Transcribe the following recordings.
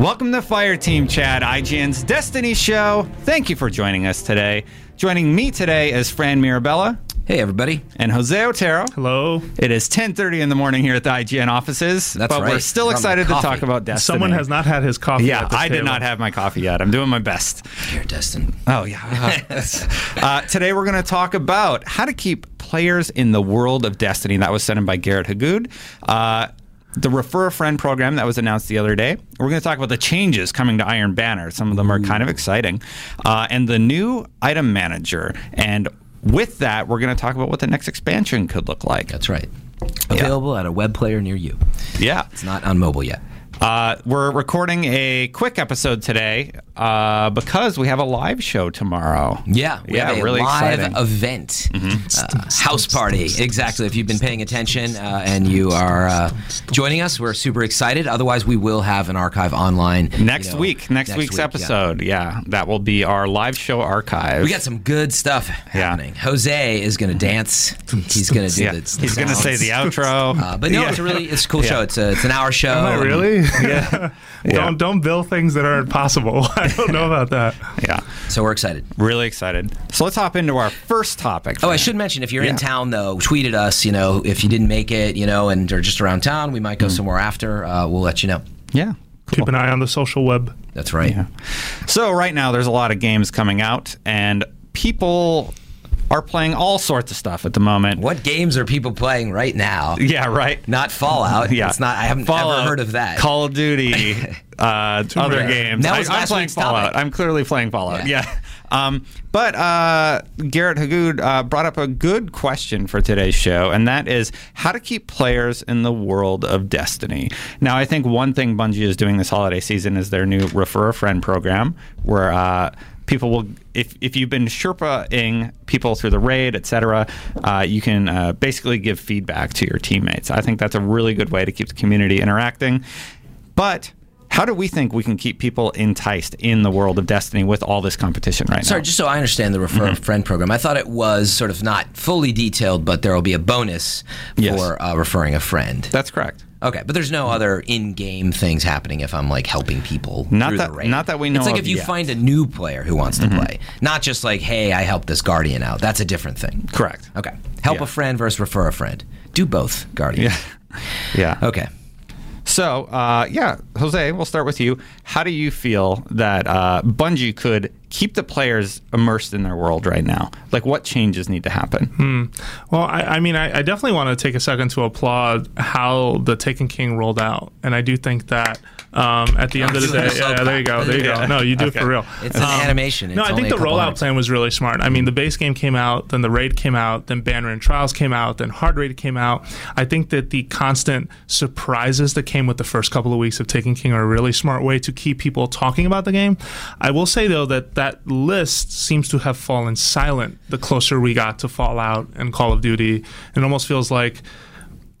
Welcome to Fireteam Chat, IGN's Destiny show. Thank you for joining us today. Joining me today is Fran Mirabella Hey, everybody. and Jose Otero. Hello. It is 10:30 in the morning here at the IGN offices, That's right. but we're still We're excited to talk about Destiny. Someone has not had his coffee. Yeah, at this I did not have my coffee yet. I'm doing my best. Here, Destin. Oh yeah. uh, today we're going to talk about how to keep players in the world of Destiny. That was sent in by Garrett Hagood. Uh, the Refer a Friend program that was announced the other day. We're going to talk about the changes coming to Iron Banner. Some of them are kind of exciting. Uh, and the new item manager. And with that, we're going to talk about what the next expansion could look like. That's right. Available at a web player near you. Yeah. It's not on mobile yet. Uh, we're recording a quick episode today uh, because we have a live show tomorrow. Yeah, we Yeah, have a really live exciting. event, uh, house party. Exactly. If you've been paying attention uh, and you are uh, joining us, we're super excited. Otherwise, we will have an archive online Next you know, week, next, week's week, episode. Yeah. that will be our live show archive. We got some good stuff happening. Jose is going to dance. He's going to do yeah, the, he's going to say the outro. Uh, but no, Yeah. it's a really it's a cool show. It's a it's an hour show. Am I and- really? Yeah. Don't don't bill things that aren't possible. I don't know about that. yeah, So we're excited. really excited. So let's hop into our first topic. Oh, I should mention if you're Yeah. in town though, tweet at us. You know, if you didn't make it, you know, and are just around town, we might Mm. go somewhere after. Uh, we'll let you know. Yeah. Keep an eye on the social web. That's right. Yeah. So right now there's a lot of games coming out and people are playing all sorts of stuff at the moment. What games are people playing right now? Yeah, right. Not Fallout. Yeah, It's not. I haven't Fallout, ever heard of that. Call of Duty, uh, other Raider. games. That I, was I'm playing Fallout. topic. I'm clearly playing Fallout. Yeah. Yeah. Um, but uh, Garrett Hagood uh, brought up a good question for today's show, and that is how to keep players in the world of Destiny. Now, I think one thing Bungie is doing this holiday season is their new Refer a Friend program, where uh, people will, if, if you've been Sherpa-ing people through the raid, etc., uh, you can uh, basically give feedback to your teammates. I think that's a really good way to keep the community interacting. But how do we think we can keep people enticed in the world of Destiny with all this competition right Sorry, now? Sorry, just so I understand the refer Mm-hmm. a friend program. I thought it was sort of not fully detailed, but there will be a bonus Yes. for uh, referring a friend. That's correct. Okay, but there's no other in-game things happening if I'm like helping people. Not that- not that we know It's like if you yet. Mm-hmm. find a new player who wants to play, not just like, hey, I helped this guardian out. That's a different thing. Correct. Okay, help Yeah. a friend versus refer a friend. Do both, guardian. Yeah. Yeah. Okay. So, uh, yeah, Jose, we'll start with you. How do you feel that uh, Bungie could keep the players immersed in their world right now? Like, what changes need to happen? Well, I, I mean, I, I definitely want to take a second to applaud how the Taken King rolled out, and I do think that um, at the end of the day, yeah, there you go, there you go. No, you do it for real. It's an animation. No, I think the rollout hundred. plan was really smart. I mean, the base game came out, then the raid came out, then Banner and Trials came out, then Hard Raid came out. I think that the constant surprises that came with the first couple of weeks of Taken King are a really smart way to keep people talking about the game. I will say though that that list seems to have fallen silent the closer we got to Fallout and Call of Duty. It almost feels like.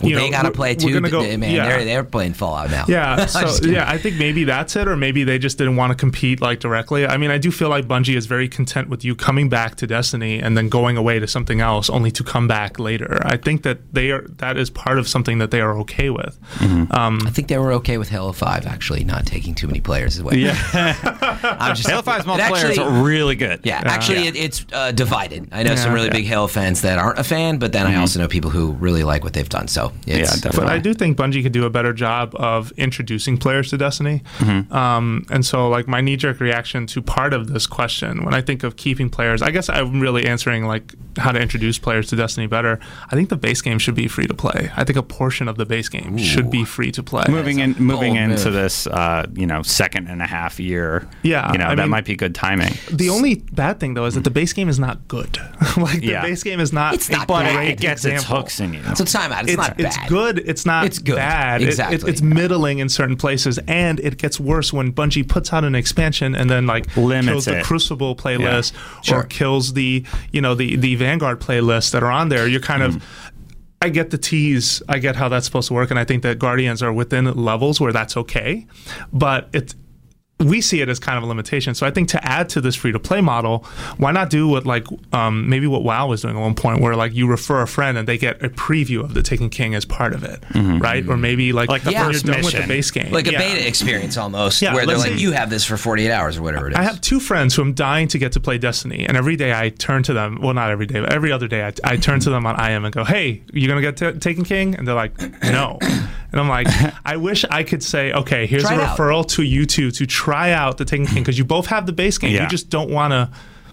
You they got to play too. gonna but go- man, yeah. they're they're playing Fallout now. Yeah, I'm so yeah, I think maybe that's it, or maybe they just didn't want to compete like directly. I mean, I do feel like Bungie is very content with you coming back to Destiny and then going away to something else, only to come back later. I think that they are that is part of something that they are okay with. Um, I think they were okay with Halo Five actually not taking too many players away. Yeah, I'm just Halo 5's it multiplayer is really good. Yeah, actually, It, it's uh, divided. I know some really Yeah. big Halo fans that aren't a fan, but then I also know people who really like what they've done. So it's, Yeah, definitely. but I do think Bungie could do a better job of introducing players to Destiny. Um, and so, like, my knee jerk reaction to part of this question, when I think of keeping players, I guess I'm really answering, like, how to introduce players to Destiny better. I think the base game should be free to play. I think a portion of the base game should be free to play. moving in, moving into move. this, uh, you know, second and a half year. Yeah, you know I that mean- might be good timing. The only bad thing, though, is that the base game is not good. like, the Yeah. base game is not It's a not But it, great it gets its hooks in you. So time out. It's, it's, not it's bad. good. It's not It's good. bad. It- it- Exactly. it's middling in certain places, and it gets worse when Bungie puts out an expansion and then like Limits kills the it. Crucible playlist Sure. or kills the you know the the Vanguard playlists that are on there. You're kind of Mm-hmm. I get the tease. I get how that's supposed to work, and I think that Guardians are within levels where that's okay. But it's we see it as kind of a limitation. So I think to add to this free to play model, why not do what like um, maybe what WoW was doing at one point, where like you refer a friend and they get a preview of the Taken King as part of it, right? Or maybe like, Like the when first done with mission. the base game, like a Yeah. beta experience almost, Yeah, where they're like, "You have this for 48 hours or whatever it is." I have two friends who I'm dying to get to play Destiny, and every day I turn to them. Well, not every day, but every other day I, I turn to them on IM and go, "Hey, you gonna get t- Taken King?" And they're like, "No." And I'm like, I wish I could say, "Okay, here's Try a it out. referral to you two to try out the Taken King because you both have the base game. Yeah. You just don't want to."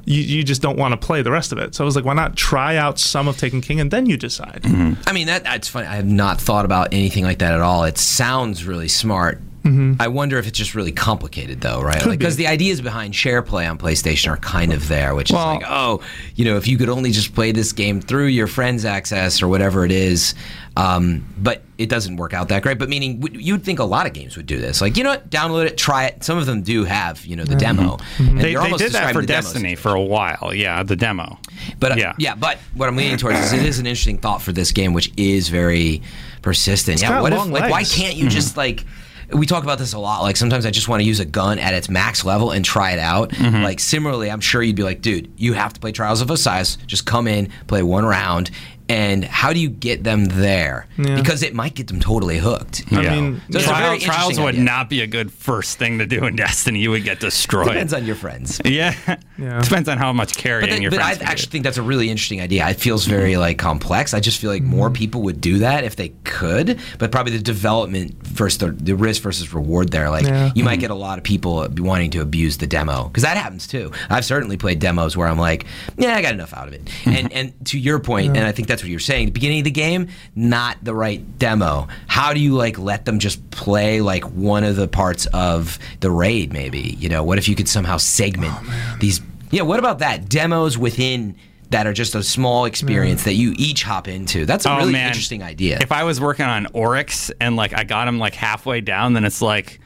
You, you just don't want to play the rest of it. So I was like, why not try out some of Taken King and then you decide? Mm-hmm. I mean, that that's funny. I have not thought about anything like that at all. It sounds really smart. Mm-hmm. I wonder if it's just really complicated, though, right? Because the ideas behind share play on PlayStation are kind of there, which Well- is like, oh, you know, if you could only just play this game through your friend's access or whatever it is, um, but it doesn't work out that great. But meaning, w- you'd think a lot of games would do this. Like, you know what? Download it, try it. Some of them do have, you know, the demo. And They, they almost did that for demos. Destiny for a while. Yeah, the demo. But uh, Yeah. yeah. but what I'm leaning towards is it is an interesting thought for this game, which is very persistent. yeah, got what if like why can't you just like we talk about this a lot. Like sometimes I just want to use a gun at its max level and try it out. Like similarly, I'm sure you'd be like, dude, you have to play Trials of Osiris. Just come in, play one round. And how do you get them there? Yeah. Because it might get them totally hooked. I Yeah. mean, So it's Trial, trials would idea. not be a good first thing to do in Destiny. You would get destroyed. Depends on your friends. yeah. Yeah. depends on how much carrying But, then- your but I friends. can do. actually think that's a really interesting idea. It feels very mm-hmm. like complex. I just feel like more mm-hmm. people would do that if they could. But probably the development versus the, the risk versus reward there. Like Yeah. you might mm-hmm. get a lot of people wanting to abuse the demo because that happens too. I've certainly played demos where I'm like, yeah, I got enough out of it. And and to your point, and I think that's what you're saying. The beginning of the game, not the right demo. How do you like let them just play like one of the parts of the raid? Maybe you know. What if you could somehow segment oh, these? Yeah. What about that demos within? That are just a small experience that you each hop into. That's a Oh, really man. interesting idea. If I was working on Oryx and like I got him like halfway down, then it's like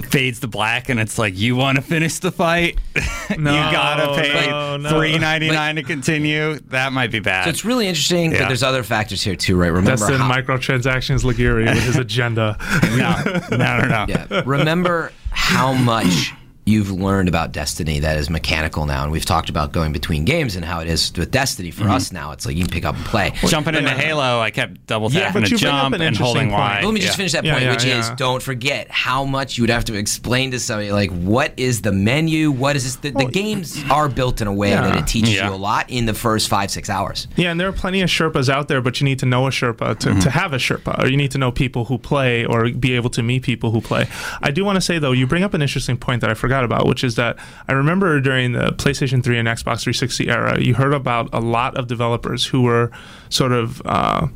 fades to black and it's like you want to finish the fight. No, you gotta pay no, no. three ninety nine to continue. That might be bad. So it's really interesting, but there's other factors here too, right? Remember Destin how, microtransactions Legarie with his agenda. no, no, no, no. yeah. Remember how much you've learned about Destiny that is mechanical now, and we've talked about going between games and how it is with Destiny. For mm-hmm. us now, it's like you can pick up and play. Jumping into Halo, I kept double tapping but to you bring up jump an and holding point. Y. But let me just Yeah. finish that Yeah, point, yeah, which is don't forget how much you would have to explain to somebody like what is the menu, what is this? The, the games are built in a way that it teaches Yeah. you a lot in the first five six hours. Yeah, and there are plenty of Sherpas out there, but you need to know a Sherpa to, to mm-hmm. have a Sherpa, or you need to know people who play or be able to meet people who play. I do want to say, though, you bring up an interesting point that I forgot forgot about, which is that I remember during the PlayStation 3 and Xbox 360 era, you heard about a lot of developers who were sort of uh,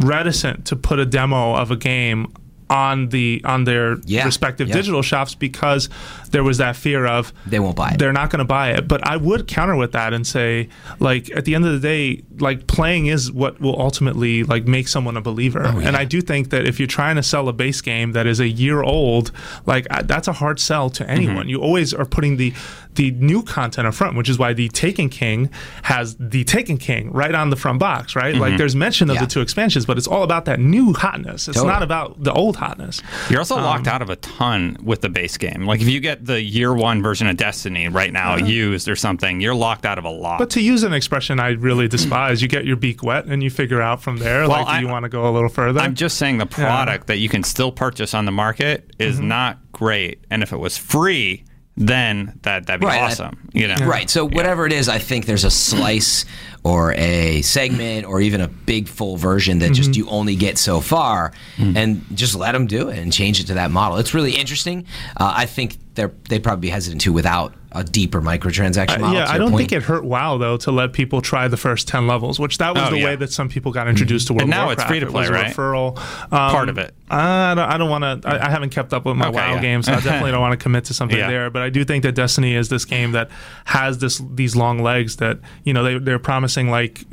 reticent to put a demo of a game on the on their Yeah, respective yeah. digital shops because there was that fear of They won't buy it. they're not going to buy it. But I would counter with that and say, like, at the end of the day, like playing is what will ultimately like make someone a believer. Oh, And I do think that if you're trying to sell a base game that is a year old, like I, that's a hard sell to anyone. Mm-hmm. You always are putting the the new content up front, which is why the Taken King has the Taken King right on the front box, right? Like there's mention of Mm-hmm. Yeah. the two expansions, but it's all about that new hotness. It's Totally. not about the old hotness. You're also Um, locked out of a ton with the base game. Like if you get the year one version of Destiny right now used or something, you're locked out of a lot. But to use an expression I really despise, you get your beak wet and you figure out from there, Well, like, do I- you want to go a little further? I'm just saying the product that you can still purchase on the market is Mm-hmm. not great. And if it was free, then that that'd be Right, I- awesome. you know, Right. So whatever it is, I think there's a slice or a segment or even a big full version that Mm-hmm. just you only get so far, and just let them do it and change it to that model. It's really interesting. Uh, I think they're they'd probably be hesitant to without a deeper microtransaction model. Uh, yeah, to I don't point. think it hurt WoW though to let people try the first ten levels, which that was Oh, the yeah. way that some people got introduced to World And now of it's free to It play, was right? Referral um, Part of it. I don't, I don't want to. I, I haven't kept up with my Okay, WoW yeah. game, so I definitely don't want to commit to something Yeah. there. But I do think that Destiny is this game that has this these long legs that you know they they're promising like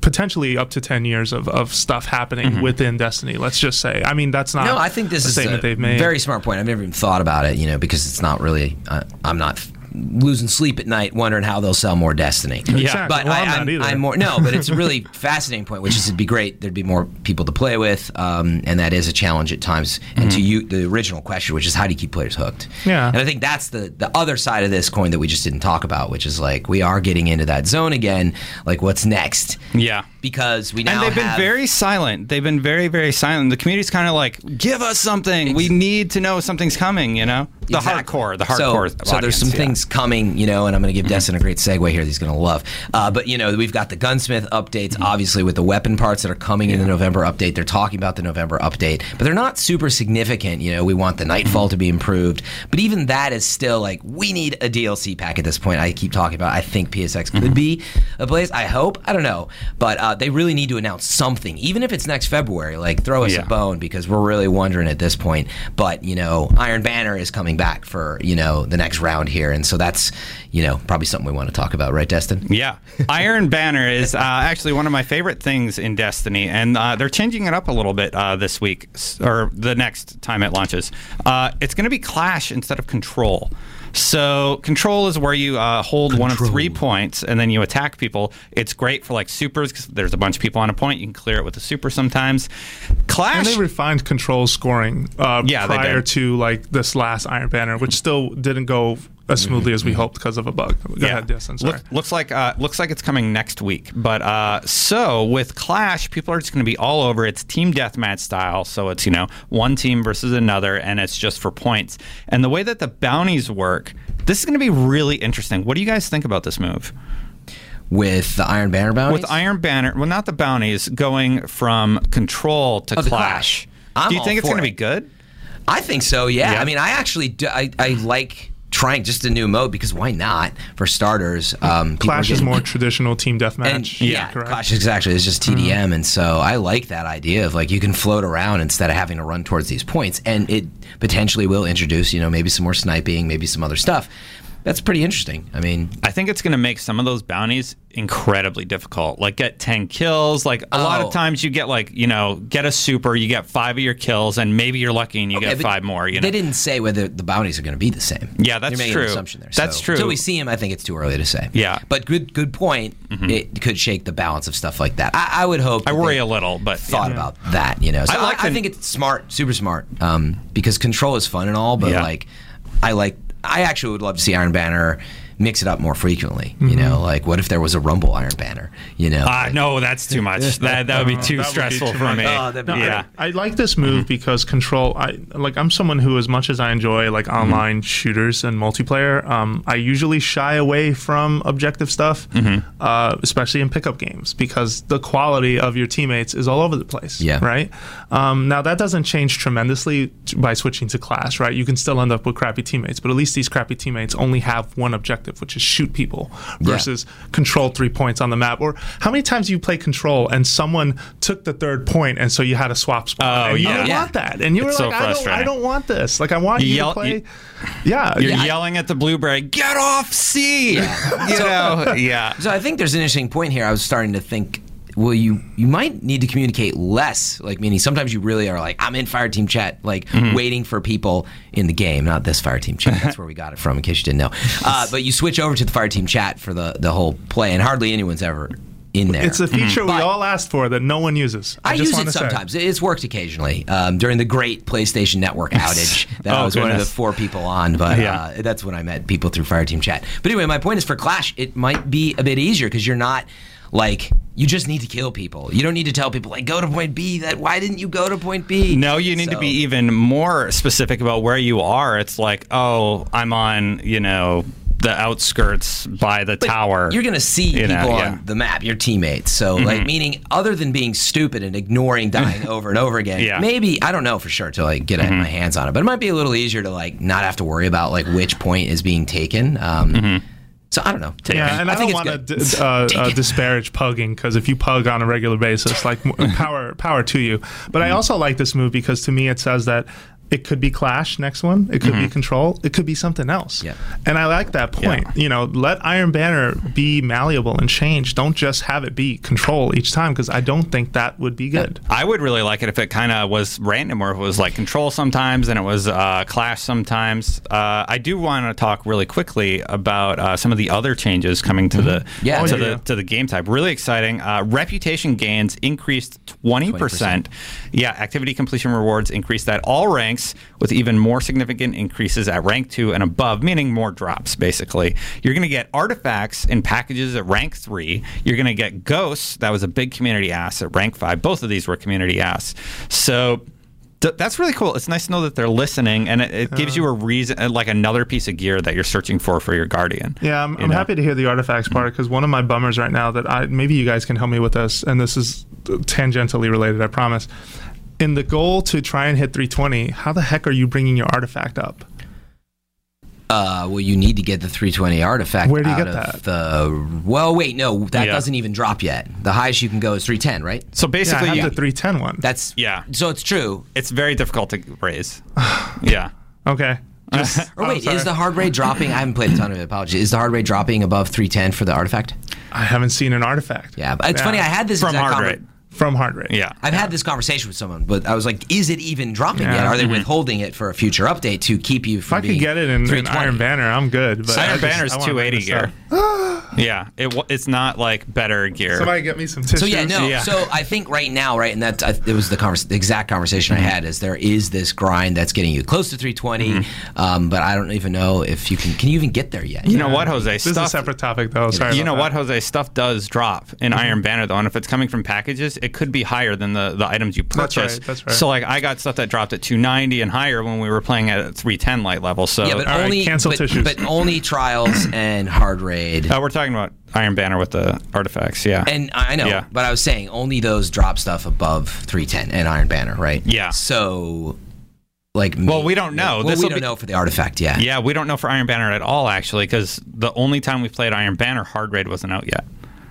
potentially up to ten years of, of stuff happening Mm-hmm. within Destiny. Let's just say. I mean, that's not. No, I think this a is statement a they've made. very smart point. I've never even thought about it, you know, because it's not really. Uh, I'm not f- losing sleep at night wondering how they'll sell more Destiny. Exactly. but Well, I, I'm not I'm, either. I'm more no, but it's a really fascinating point, which is it'd be great. There'd be more people to play with, um, and that is a challenge at times. And to you, the original question, which is how do you keep players hooked? Yeah. and I think that's the the other side of this coin that we just didn't talk about, which is like we are getting into that zone again. Like what's next? Yeah. Because we now And they've been very silent. They've been very, very silent. The community's kind of like, give us something. we need to know something's coming. You know, the Exactly. hardcore, the hardcore. So, there's some yeah. things coming, you know, and I'm going to give Destin a great segue here. That he's going to love. Uh, but you know, we've got the gunsmith updates, Mm-hmm. obviously with the weapon parts that are coming in the November update. They're talking about the November update, but they're not super significant. You know, we want the Mm-hmm. nightfall to be improved, but even that is still like we need a DLC pack at this point. I keep talking about. I think PSX Mm-hmm. could be a place. I hope. I don't know, but uh, they really need to announce something, even if it's next February. Like throw us Yeah. a bone because we're really wondering at this point. But you know, Iron Banner is coming back for you know the next round here, and so that's you know probably something we want to talk about, right, Destin? Yeah. Iron Banner is uh, actually one of my favorite things in Destiny, and uh, they're changing it up a little bit uh, this week, or the next time it launches. Uh, it's going to be Clash instead of Control. So, Control is where you uh, hold one of three points and then you attack people. It's great for like supers because there's a bunch of people on a point. You can clear it with a super sometimes. Clash. And they refined control scoring uh, Yeah, prior to like this last Iron Banner, which still didn't go as smoothly as we hoped because of a bug. Go ahead, Destin. Sorry. Look, looks like uh, looks like it's coming next week. But uh, so with Clash, people are just going to be all over. It's team deathmatch style, so it's you know one team versus another, and it's just for points. And the way that the bounties work, this is going to be really interesting. What do you guys think about this move? With the Iron Banner bounties, With Iron Banner, well, not the bounties, going from Control to Oh, Clash. Clash. Do you think it's for going to be good? I think so. Yeah. Yeah. I mean, I actually do, I, I like trying just a new mode because why not? For starters, um, Clash is more traditional team deathmatch. And yeah, correct. Clash exactly. It's just TDM, and so I like that idea of like you can float around instead of having to run towards these points, and it potentially will introduce you know maybe some more sniping, maybe some other stuff. That's pretty interesting. I mean, I think it's going to make some of those bounties incredibly difficult. Like get 10 kills. Like a lot Oh. of times you get like, you know, get a super, you get 5 of your kills and maybe you're lucky and you Okay, get 5 more, you know. They didn't say whether the bounties are going to be the same. Yeah, that's true. Assumption there. That's So, true. Until we see him, I think it's too early to say. Yeah. Mm-hmm. but good, good point. It could shake the balance of stuff like that. I, I would hope. I worry a little, but Thought yeah. about that, you know. So I I, like I the- think it's smart, super smart, um, because control is fun and all, but Yeah. like, I like. I actually would love to see Iron Banner mix it up more frequently. You know, like what if there was a Rumble Iron Banner? You know, Ah, no, that's too much. That that would be too That would be stressful too for much. me. Oh, No, yeah. I, I like this move because control. I like. I'm someone who, as much as I enjoy like online shooters and multiplayer, um, I usually shy away from objective stuff, uh, especially in pickup games, because the quality of your teammates is all over the place. Yeah. Right. Um, now that doesn't change tremendously by switching to Clash. Right. You can still end up with crappy teammates, but at least these crappy teammates only have one objective, which is shoot people, versus control three points on the map. Or how many times you play control and someone took the third point and so you had a swap spot? Oh, and you yeah. didn't Yeah. want that, and you It's were so like, I don't, I don't want this. Like I want You you, yell- to play. you- yeah, You're yeah. yelling at the blueberry, get off C. You know, yeah. So I think there's an interesting point here. I was starting to think, well, you you might need to communicate less. Like meaning sometimes you really are like, I'm in fire team chat, like waiting for people in the game. Not this fire team chat. That's where we got it from, in case you didn't know. Uh, but you switch over to the fire team chat for the the whole play, and hardly anyone's ever in there. It's a feature we But- all asked for that no one uses. I, I just use wanna it say. sometimes. It's worked occasionally um, during the great PlayStation Network outage that I Oh, was one of the four people on. But Yeah. uh, that's when I met people through Fireteam Chat. But anyway, my point is for Clash, it might be a bit easier because you're not like you just need to kill people. You don't need to tell people like go to point B. That why didn't you go to point B? No, you need to be even more specific about where you are. It's like, oh, I'm on, you know, the outskirts by the But tower. You're going to see You people know, on yeah. Mm-hmm. the map, your teammates. So, like, meaning other than being stupid and ignoring dying over and over again, Yeah. Mm-hmm. maybe I don't know for sure to like get my hands on it, but it might be a little easier to like not have to worry about like which point is being taken. Um, Mm-hmm. So I don't know. Yeah, and I, think don't want to d- uh, uh, disparage pugging because if you pug on a regular basis, like power power to you. But I also like this move because to me it says that it could be Clash next one, it could be Control, it could be something else. Yeah. And I like that point. You know, let Iron Banner be malleable and change. Don't just have it be Control each time because I don't think that would be good. I would really like it if it kind of was random, or if it was like control sometimes and it was uh, clash sometimes. Uh, I do want to talk really quickly about uh, some of the other changes coming to the Yeah. to Oh, the yeah. to the game type. Really exciting. Uh, reputation gains increased twenty percent. Yeah, activity completion rewards increased that all ranks, with even more significant increases at rank two and above, meaning more drops. Basically, you're going to get artifacts in packages at rank three. You're going to get ghosts. That was a big community ass at rank five. Both of these were community ass. So. That's really cool. It's nice to know that they're listening, and it, it gives you a reason, uh, like another piece of gear that you're searching for for your guardian. Yeah, I'm, I'm happy to hear the artifacts part because one of my bummers right now that I maybe you guys can help me with this, and this is tangentially related, I promise. In the goal to try and hit 320, how the heck are you bringing your artifact up? Uh, well, you need to get the 320 artifact. Where do you out get that? The well, wait, no, that Yeah. doesn't even drop yet. The highest you can go is 310, right? So Yeah, I basically, have you- the 310 one. That's Yeah. So it's true. it's very difficult to raise. yeah. okay. Just, Or wait, is the hard raid dropping? I haven't played a ton of it. Apologies. Is the hard raid dropping above 310 for the artifact? I haven't seen an artifact. Yeah, but it's funny. I had this From exact hard conver- rate. From hard raid. Yeah. I've had this conversation with someone, but I was like, "Is it even dropping Yeah. yet? Are they mm-hmm. withholding it for a future update to keep you from If from I could get it in, in 320? Iron Banner, I'm good. But I Iron just- Banner's I wanna bring 280 this gear. up. Yeah, it wa- it's not like better gear. Somebody get me some tissues. So yeah, no. Yeah. So I think right now, right, and that I, it was the, convers- the exact conversation I had is there is this grind that's getting you close to 320, um, but I don't even know if you can. Can you even get there yet? you know what, Jose? This is a separate topic, though. Sorry. you know what, that. Jose? Stuff does drop in Iron Banner though, and if it's coming from packages, it could be higher than the, the items you purchase. That's right, purchase. that's right. So like, I got stuff that dropped at 290 and higher when we were playing at 310 light level. So Yeah, but All right, only cancel but, tissues. but only trials and hard raid. uh, we're talking about Iron Banner with the artifacts. Yeah. And I know, Yeah. but I was saying only those drop stuff above 310 and Iron Banner, right? Yeah. So, like, Well, we don't know. Well, This'll we don't be- know for the artifact yet. yeah, we don't know for Iron Banner at all actually, because the only time we played Iron Banner, hard raid wasn't out yet.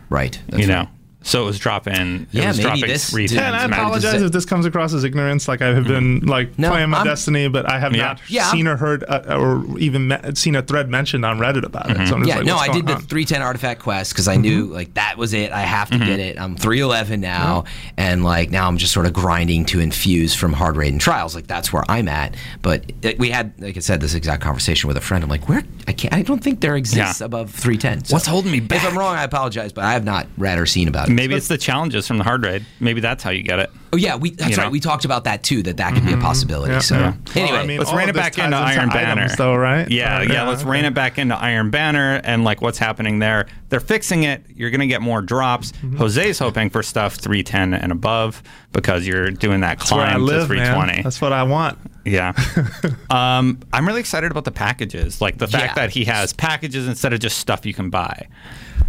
Right. You right. know, so it was dropping. Yeah, it was maybe dropping this- three Yeah, Yeah, and I apologize just- if this comes across as ignorance. Like I have been like No, playing my I'm- Destiny, but I have Yeah. not Yeah. seen or heard uh, or even me- seen a thread mentioned on Reddit about it. Mm-hmm. So I'm just Yeah, like, no, I did going the 310 artifact quest because I knew mm-hmm. like that was it. I have to mm-hmm. get it. I'm 311 now, and like now I'm just sort of grinding to infuse from hard raid and trials. Like that's where I'm at. But it, we had, like I said, this exact conversation with a friend. I'm like, where? I can't. I don't think there exists Yeah. above 310. So What's holding me back? If I'm wrong, I apologize, but I have not read or seen about it. Maybe it's the challenges from the hard raid. Maybe that's how you get it. Oh yeah, we that's You right. know? We talked about that too. That that could be a possibility. Yeah, so yeah. anyway, Well, I mean, Let's all rein it back ties into Iron Banner, items, though, right? Yeah, Uh, yeah. Let's okay. rein it back into Iron Banner and like what's happening there. They're fixing it. You're going to get more drops. Mm-hmm. Jose's hoping for stuff 310 and above because you're doing that That's climb live, to 320. man. That's what I want. Yeah. um, I'm really excited about the packages. Like the fact Yeah. that he has packages instead of just stuff you can buy.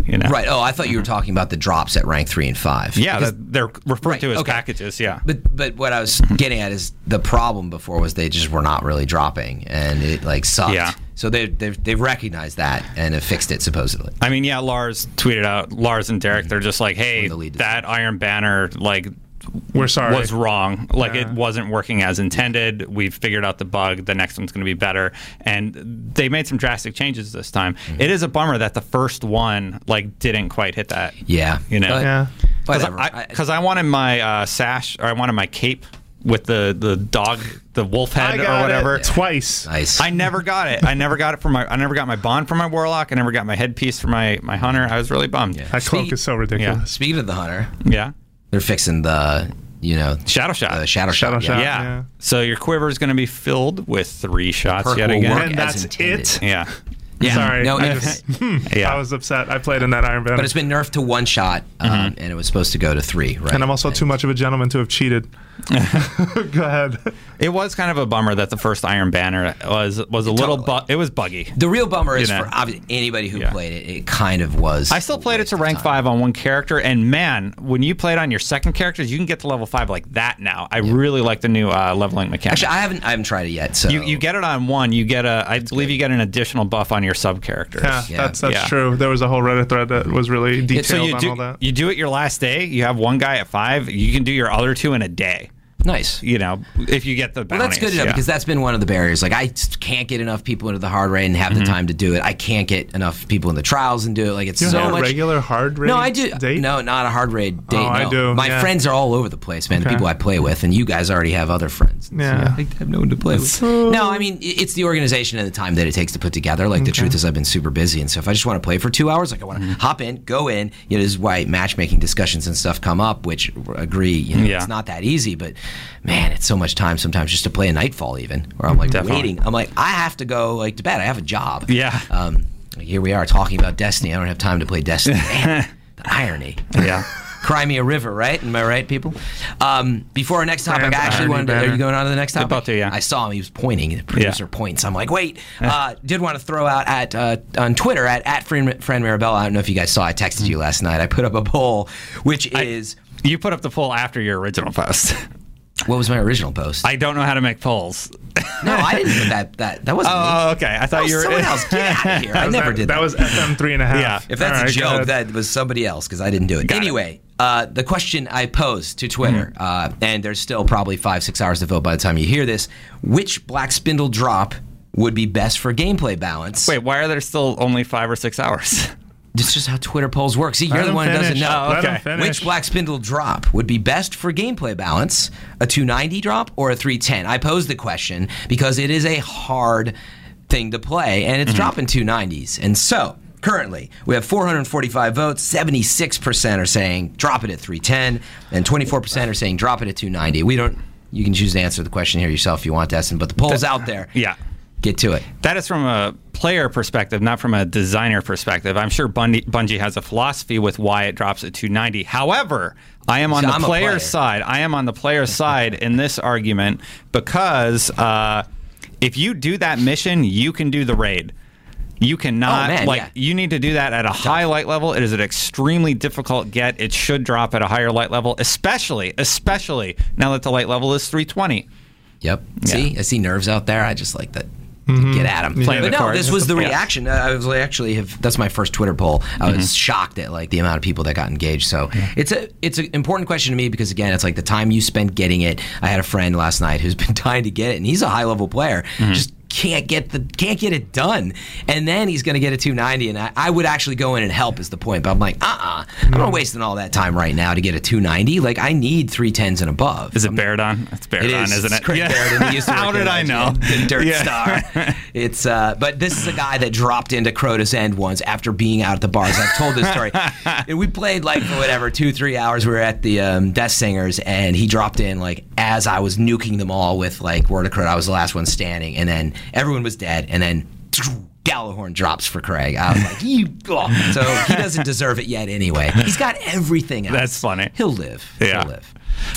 You know? right. Oh, I thought you were talking about the drops at rank three and five. Yeah, Because- they're referred Right, to as okay. packages. Yeah. But but what I was getting at is the problem before was they just were not really dropping and it like sucked. Yeah. So they they've, they've recognized that and have fixed it supposedly. I mean, yeah, Lars tweeted out, Lars and Derek, they're just like, hey, that Iron Banner, like, We're sorry. was wrong. Like, Yeah. it wasn't working as intended. We've figured out the bug. The next one's going to be better. And they made some drastic changes this time. Mm-hmm. It is a bummer that the first one, like, didn't quite hit that. Yeah. You know? But- Yeah. Whatever. Because I, wanted my uh, sash, or I wanted my cape with the, the dog, the wolf I head got or whatever. it twice. nice. I never got it. I never got it for my. I never got my bond for my warlock. I never got my headpiece for my my hunter. I was really bummed. Yeah. That cloak Speak- is so ridiculous. Speaking of the hunter, Yeah. They're fixing the you know Shadow shot. the shadow, Shadow shot. shot. yeah. yeah. So your quiver is going to be filled with three shots yet again. And that's intended. it? Yeah. Yeah. Sorry. No, I, just, hmm, Yeah. I was upset. I played in that Iron Banner. but it's been nerfed to one shot, um, and it was supposed to go to three. Right. and I'm also too much of a gentleman to have cheated. Go ahead. It was kind of a bummer that the first Iron Banner was was a little. Bu- it was buggy. The real bummer is know. for obvi- anybody who Yeah. played it. It kind of was. I still played it to rank time. five on one character, and man, when you play it on your second characters, you can get to level five like that now. I really like the new uh, leveling mechanic. Actually, I haven't. I haven't tried it yet. So you, you get it on one. You get a. I believe you get an additional buff on your sub characters. Yeah, Yeah. that's that's Yeah. true. There was a whole Reddit thread that was really detailed So you on do all that. you do it your last day. You have one guy at five. You can do your other two in a day. Nice. You know, if you get the Well, that's good enough yeah. because that's been one of the barriers. Like, I can't get enough people into the hard raid and have Mm-hmm. the time to do it. I can't get enough people in the trials and do it. Like, it's You so have a much. regular hard raid no, I do. date? No, not a hard raid date. Oh, I do, My yeah. friends are all over the place, man. The people I play with, and you guys already have other friends. Yeah. I have no one to play with. No, I mean it's the organization and the time that it takes to put together. Like the truth is, I've been super busy, and so if I just want to play for two hours, like I want to Mm-hmm. hop in, go in. You know, this is why matchmaking discussions and stuff come up, which agree. You know, Yeah. it's not that easy, but man, it's so much time sometimes just to play a Nightfall, even where I'm like Definitely. waiting. I'm like, I have to go like to bed. I have a job. Yeah. Um, here we are talking about Destiny. I don't have time to play Destiny. Man, the irony. Yeah. Cry me a river, right? Am I right, people? Um, before our next topic, I actually wanted to. Are you going on to the next topic? about to, yeah. I saw him. He was pointing. The producer points. I'm like, wait. Uh, did want to throw out at uh, on Twitter at at friend, Fran Mirabella. I don't know if you guys saw. I texted you last night. I put up a poll, which is You put up the poll after your original post. what was my original post? I don't know how to make polls. no, I didn't put that. That that wasn't me. Oh, okay. I thought you were. someone else. Get out of here. I never that, did that. was FM three and a half. Yeah. If that's All a joke, that was somebody else because I didn't do it. Got it. anyway, Uh, the question I posed to Twitter, Mm-hmm. uh, and there's still probably five, six hours to vote by the time you hear this. Which Black Spindle drop would be best for gameplay balance? Wait, why are there still only five or six hours? This is just how Twitter polls work. See, you're the one who doesn't know. Let okay. Which Black Spindle drop would be best for gameplay balance? A 290 drop or a 310? I posed the question because it is a hard thing to play, and it's dropping 290s. And so, currently, we have 445 votes. 76% are saying drop it at 310, and 24% are saying drop it at 290. We don't. You can choose to answer the question here yourself if you want, Destin, but the poll's out there. Yeah. Get to it. That is from a player perspective, not from a designer perspective. I'm sure Bungie, Bungie has a philosophy with why it drops at 290. However, I am on So the I'm player's player. side. I am on the player's side in this argument because uh, if you do that mission, you can do the raid. You cannot Oh, man, like yeah. you need to do that at a high light level. It is an extremely difficult get. It should drop at a higher light level, especially especially now that the light level is 320. Yep. See, I see nerves out there. I just like that. Mm-hmm. Get at him. Playing But no, cards. this was the reaction. I was like, actually have. That's my first Twitter poll. I was Mm-hmm. shocked at like the amount of people that got engaged. So it's a it's an important question to me because again, it's like the time you spent getting it. I had a friend last night who's been dying to get it, and he's a high level player. Mm-hmm. Just can't get the can't get it done. And then he's going to get a 290, and I, I would actually go in and help is the point. But I'm like, uh, uh-uh, I'm not wasting all that time right now to get a 290. Like I need 310s and above. Is it Baradon? It's Baradon, It is, isn't it's it? Baradon. He used to How did I know? The Dirt Yeah. Star. It's uh, but this is a guy that dropped into Crota's End once after being out at the bars. I've told this story. and we played like for whatever two three hours. We were at the um, Death Singers, and he dropped in like as I was nuking them all with like Word of Crota. I was the last one standing, and then everyone was dead, and then. Gjallarhorn drops for Craig. I was like, you. oh. So he doesn't deserve it yet anyway. He's got everything else. That's funny. He'll live. Yeah. He'll live.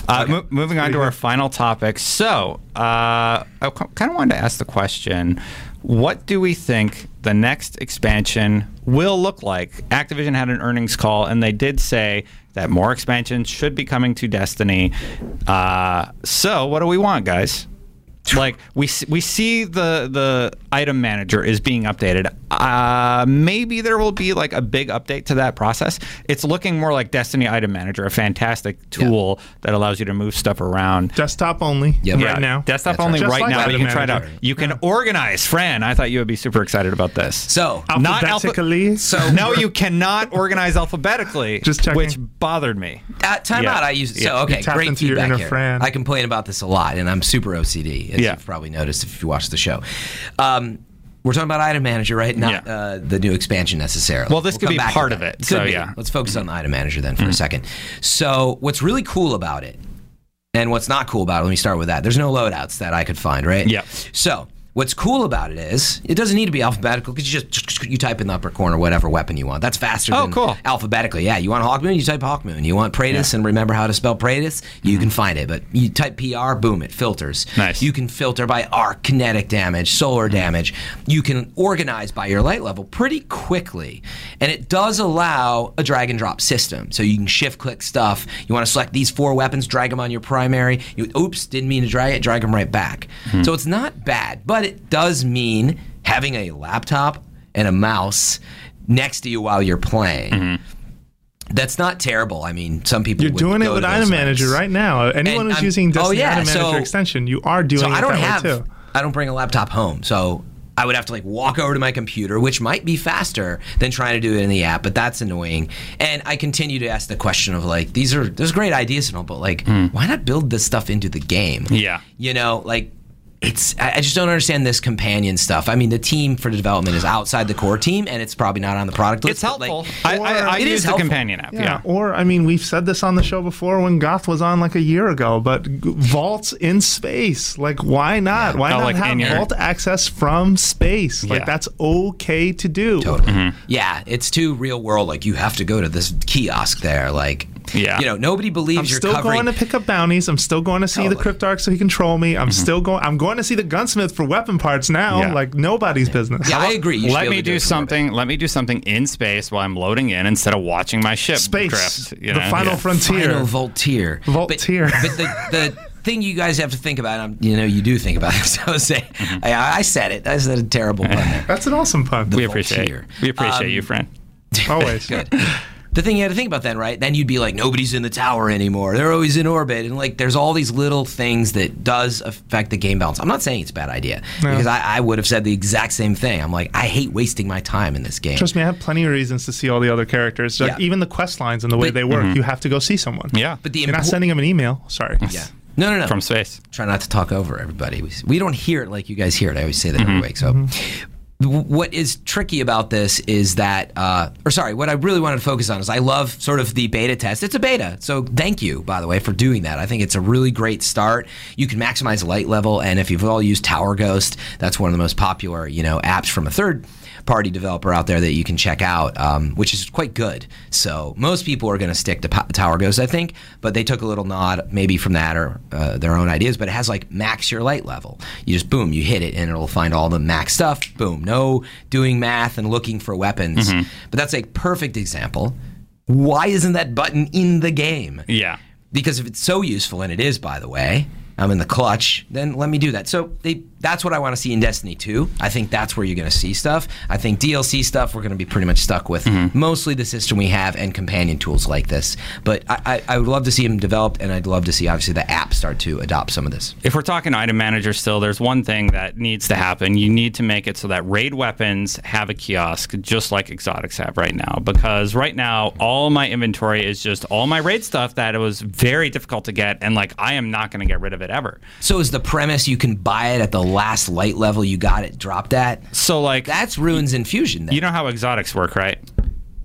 Uh, mo- moving on to our final topic. So, uh, I kind of wanted to ask the question what do we think the next expansion will look like? Activision had an earnings call, and they did say that more expansions should be coming to Destiny. Uh, so, what do we want, guys? Like we we see the the item manager is being updated. Uh, maybe there will be like a big update to that process. It's looking more like Destiny Item Manager, a fantastic tool that allows you to move stuff around. Desktop only Yep. right now. Desktop That's only right. right, like now. but you Item can try to Manager. you can organize. Fran, I thought you would be super excited about this. So Not alpha- Alphabetically. So no, you cannot organize alphabetically. Just checking. which bothered me. At time Yeah. out, I use Yeah. so okay. You tapped Great into your feedback inner here. Fran. I complain about this a lot, and I'm super OCD, as Yeah. you've probably noticed if you watch the show. Um, we're talking about item manager, right? Not Yeah. uh, the new expansion necessarily. Well, this could be part of it, so yeah. Let's focus on the item manager then for a second. So, what's really cool about it, and what's not cool about it? Let me start with that. There's no loadouts that I could find, right? Yep. So. What's cool about it is it doesn't need to be alphabetical because you just you type in the upper corner whatever weapon you want. That's faster Oh, cool. alphabetically. Yeah, you want Hawkmoon, you type Hawkmoon. You want Praetus and remember how to spell Praetus, you mm-hmm. can find it. But you type PR, boom, it filters. Nice. You can filter by arc, kinetic damage, solar mm-hmm. damage. You can organize by your light level pretty quickly. And it does allow a drag and drop system. So you can shift click stuff. You want to select these four weapons, drag them on your primary. You, oops, didn't mean to drag it, drag them right back. Hmm. So it's not bad, but it does mean having a laptop and a mouse next to you while you're playing. Mm-hmm. That's not terrible. I mean, some people You're doing it with to Item Manager lengths. right now. Anyone And who's I'm- using oh, yeah, Item Manager so- extension, you are doing So it I don't that have. way too. I don't bring a laptop home, so I would have to like walk over to my computer, which might be faster than trying to do it in the app, but that's annoying. And I continue to ask the question of like, these are there's great ideas and all, but like, hmm. why not build this stuff into the game? Yeah. you know, like. It's I I just don't understand this companion stuff. I mean, the team for the development is outside the core team, and it's probably not on the product list. It's but, like, helpful. I, I, I It is use the helpful. companion app. Yeah. Yeah. Or, I mean, we've said this on the show before when Goth was on like a year ago, but vaults in space. Like, why not? Why Oh, not like have your- vault access from space? Like, Yeah. that's okay to do. Totally. Mm-hmm. Yeah, it's too real world. Like you have to go to this kiosk there. Like, Yeah. you know, nobody believes I'm you're still covering. going to pick up bounties. I'm still going to see the Cryptarch so he can troll me. Mm-hmm. I'm still going. I'm going to see the gunsmith for weapon parts now. Yeah. Like nobody's business. yeah, I agree. You Let me to do something. Let me do something in space while I'm loading in instead of watching my ship Space, drift. you the know? final Yeah. frontier. Final Voltier. Voltier. But, but the, the thing you guys have to think about, um, you know, you do think about it. So I was Mm-hmm. I, I said it. I said a terrible pun there. That's an awesome pun. We appreciate. Voltier. We appreciate Um, you, friend. Always. Good. The thing you had to think about then, right? Then you'd be like, nobody's in the tower anymore. They're always in orbit, and like, there's all these little things that does affect the game balance. I'm not saying it's a bad idea because I, I would have said the exact same thing. I'm like, I hate wasting my time in this game. Trust me, I have plenty of reasons to see all the other characters. Like Yeah. even the quest lines and the way they work. You have to go see someone. Yeah. but the You're not sending them an email. Sorry. yeah. No, no, no. From space. try not to talk over everybody. We, we don't hear it like you guys hear it. I always say that Mm-hmm. every week. So, w- what is tricky about this is that, uh, or sorry, what I really wanted to focus on is I love sort of the beta test. It's a beta, so thank you, by the way, for doing that. I think it's a really great start. You can maximize light level, and if you've all used Tower Ghost, that's one of the most popular, you know, apps from a third party developer out there that you can check out, um, which is quite good. So most people are going to stick to Tower Ghost, I think, but they took a little nod maybe from that or uh, their own ideas. But it has like max your light level. You just boom, you hit it, and it'll find all the max stuff. Boom, no doing math and looking for weapons. But that's a perfect example. Why isn't that button in the game? Yeah. Because if it's so useful, and it is, by the way, I'm in the clutch, then let me do that. So they, that's what I want to see in Destiny 2. I think that's where you're going to see stuff. I think DLC stuff we're going to be pretty much stuck with mm-hmm. mostly the system we have and companion tools like this. But I, I, I would love to see them developed, and I'd love to see obviously the app start to adopt some of this. if we're talking item manager still, there's one thing that needs to happen. You need to make it so that raid weapons have a kiosk, just like exotics have right now. Because right now, all my inventory is just all my raid stuff that it was very difficult to get, and like I am not going to get rid of it ever. So is the premise you can buy it at the last light level you got it dropped at? So like That's Ruins Infusion then. you know how exotics work, right?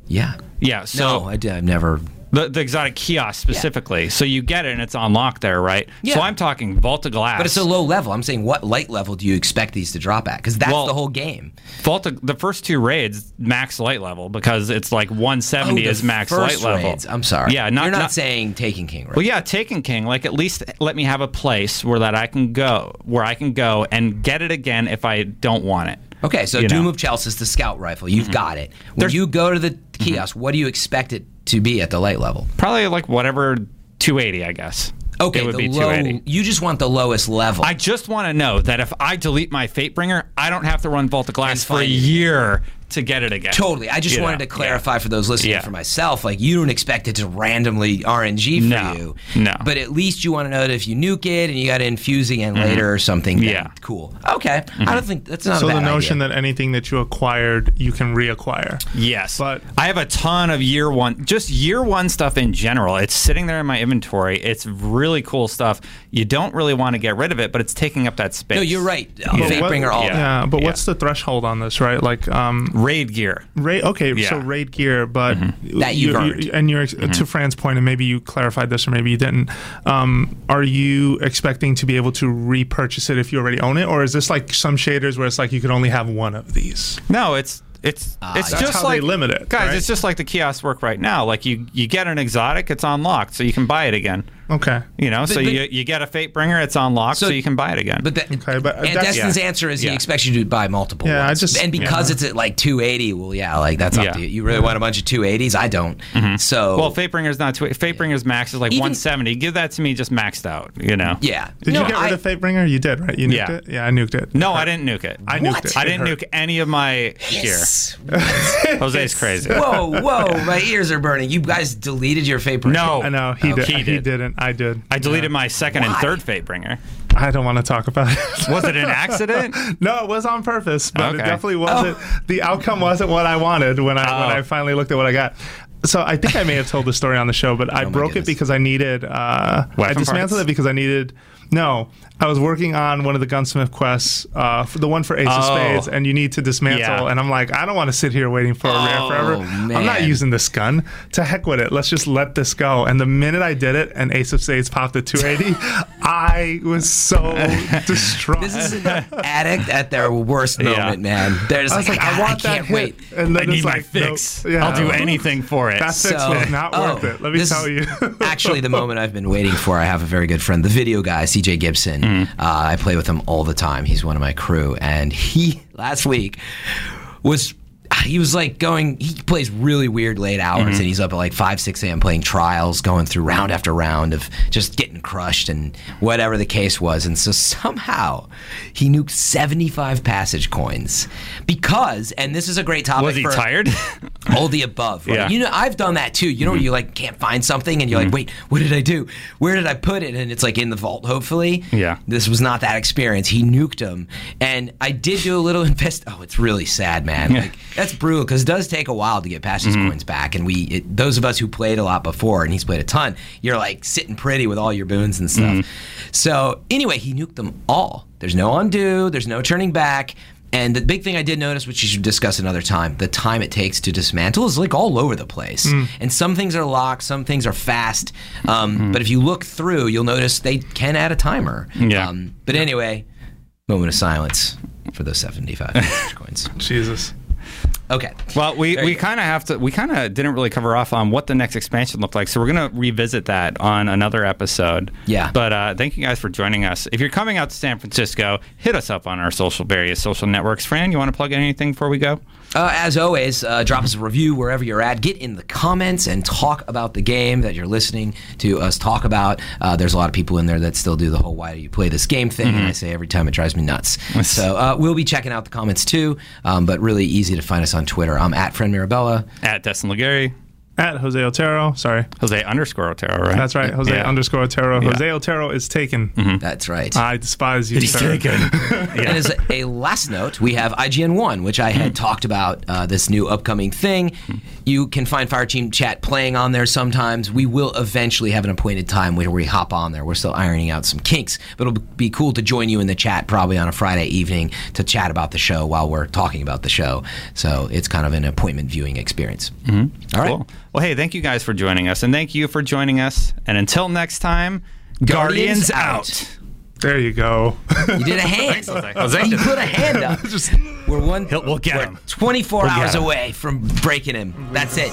yeah. Yeah. So no, I did, I've never. The, the exotic kiosk specifically. So you get it and it's unlocked there, right? Yeah. So I'm talking Vault of Glass. But it's a low level. I'm saying what light level do you expect these to drop at? Because that's Well, the whole game. Vault of, the first two raids max light level because it's like 170 Oh, is max first light level. raids. I'm sorry. Yeah, not, You're not, not saying Taken King, right? Well, yeah, Taken King. Like, at least let me have a place where that I can go, where I can go and get it again if I don't want it. Okay, so You Doom know. of Chelchis, the scout rifle. You've mm-hmm. got it. When There's- you go to the mm-hmm. kiosk, what do you expect it to be at the light level? Probably like whatever 280, I guess. Okay, it would be low, 280. You just want the lowest level. I just want to know that if I delete my Fatebringer, I don't have to run Vault of Glass for a year to get it again. Totally. I just You wanted know, to clarify for those listening Yeah. for myself. Like, you don't expect it to randomly RNG for No. you. No. But at least you want to know that if you nuke it and you got to infuse again later or something, then Mm-hmm. Yeah. Mm-hmm. cool. Okay. I don't think that's not So a bad the notion idea. that anything that you acquired, you can reacquire. Yes, But- I have a ton of year one, just year one stuff in general. It's sitting there in my inventory. It's really cool stuff. You don't really want to get rid of it, but it's taking up that space. No, you're right. Yeah. Fatebringer all Yeah. Yeah, but what's the threshold on this, right? Like, um, Raid gear. raid. Okay, so Yeah. Mm-hmm. raid gear, but That you've you- and you're to Fran's point, and maybe you clarified this, or maybe you didn't. Um, are you expecting to be able to repurchase it if you already own it, or is this like some shaders where it's like you could only have one of these? No, it's it's it's That's just how like they limit it, guys. right? It's just like the kiosks work right now. Like you you get an exotic, it's unlocked, so you can buy it again. Okay. You know, so but- you you get a fate bringer, it's unlocked, so, So- you can buy it again. But, the, Okay, but and that's- Destin's Yeah. answer is he Yeah. expects you to buy multiple Yeah, I just- and because yeah. it's at like 280, well, yeah, like that's up to you. You really want a bunch of 280s? I don't. Mm-hmm. So, well, Fatebringer's not too. Fatebringer's max is like Even- 170. Give that to me just maxed out. You know. yeah. Did No, you get rid I- of Fatebringer? You did, right? You nuked Yeah. it. Yeah, I nuked it. No, I didn't nuke it. I nuked What? it. I didn't hurt. nuke any of my Yes. gear. Jose's crazy. whoa, whoa, my ears are burning. You guys deleted your Fatebringer. No, I know he did. He He, did. didn't. I did. I deleted my second and third Fatebringer. I don't want to talk about it. Was it an accident? No, it was on purpose, but it definitely wasn't. The outcome wasn't what I wanted when I when Oh. I finally looked at what I got. So I think I may have told the story on the show, but I Oh my broke goodness. it because I needed. Uh, I dismantled parts? it because I needed. No, I was working on one of the gunsmith quests, uh, the one for Ace of Oh. Spades, and you need to dismantle. Yeah. And I'm like, I don't want to sit here waiting for a rare Oh, forever. I'm not using this gun. To heck with it. Let's just let this go. And the minute I did it, and Ace of Spades popped at 280, I was so distraught. This is an addict at their worst moment, man. They're just I was like, like, I "God, want that can't hit. wait. And then I need it's my like, nope. fix. Yeah. I'll do anything for it. That fix So- was not oh, worth it. Let me tell you. actually, the moment I've been waiting for. I have a very good friend, the video guy, CJ Gibson. Mm. Uh, I play with him all the time. He's one of my crew, and he last week was. He was like going. He plays really weird late hours, Mm-hmm. and he's up at like five, six a.m. playing trials, going through round after round of just getting crushed and whatever the case was. And so somehow he nuked seventy-five passage coins because, and this is a great topic. Was he for, tired? all the above. Right? Yeah. You know, I've done that too. You know, where you like can't find something and you're like, wait, what did I do? Where did I put it? And it's like in the vault, hopefully. Yeah. This was not that experience. He nuked them. And I did do a little invest. Oh, it's really sad, man. Like, that's brutal because it does take a while to get passage coins back. And we, it, those of us who played a lot before, and he's played a ton, you're like sitting pretty with all your boons and stuff. So anyway, he nuked them all. There's no undo, there's no turning back. And the big thing I did notice, which you should discuss another time, the time it takes to dismantle is like all over the place. And some things are locked, some things are fast. Um, But if you look through, you'll notice they can add a timer. Yeah. Um, but anyway, moment of silence for those 75 coins. Jesus. Okay. Well, we, There we kind of have to. We kind of didn't really cover off on what the next expansion looked like, so we're gonna revisit that on another episode. Yeah. But uh, thank you guys for joining us. If you're coming out to San Francisco, hit us up on our social various social networks. Fran, you want to plug in anything before we go? Uh, as always, uh, drop us a review wherever you're at. Get in the comments and talk about the game that you're listening to us talk about. Uh, there's a lot of people in there that still do the whole "Why do you play this game?" thing, and I say every time it drives me nuts. so uh, we'll be checking out the comments too. Um, but really easy to find us on Twitter. I'm at Fran Mirabella. At Destin Legarie, At Jose Otero. Sorry. Jose underscore Otero, right? That's right. Jose Yeah. underscore Otero. Yeah. Jose Otero is taken. That's right. I despise you, sir. And as a, a last note, we have IGN One, which I had talked about uh, this new upcoming thing. You can find Fireteam Chat playing on there sometimes. We will eventually have an appointed time where we hop on there. We're still ironing out some kinks, but it'll be cool to join you in the chat probably on a Friday evening to chat about the show while we're talking about the show. So it's kind of an appointment viewing experience. Mm-hmm. All right. Cool. Well, hey, thank you guys for joining us, and thank you for joining us. And until next time, Guardians Guardians, out. out. There you go. You did a hand. You put a hand up. we're one. He'll- we'll get we're him. 24 We'll get hours him. away from breaking him. That's it.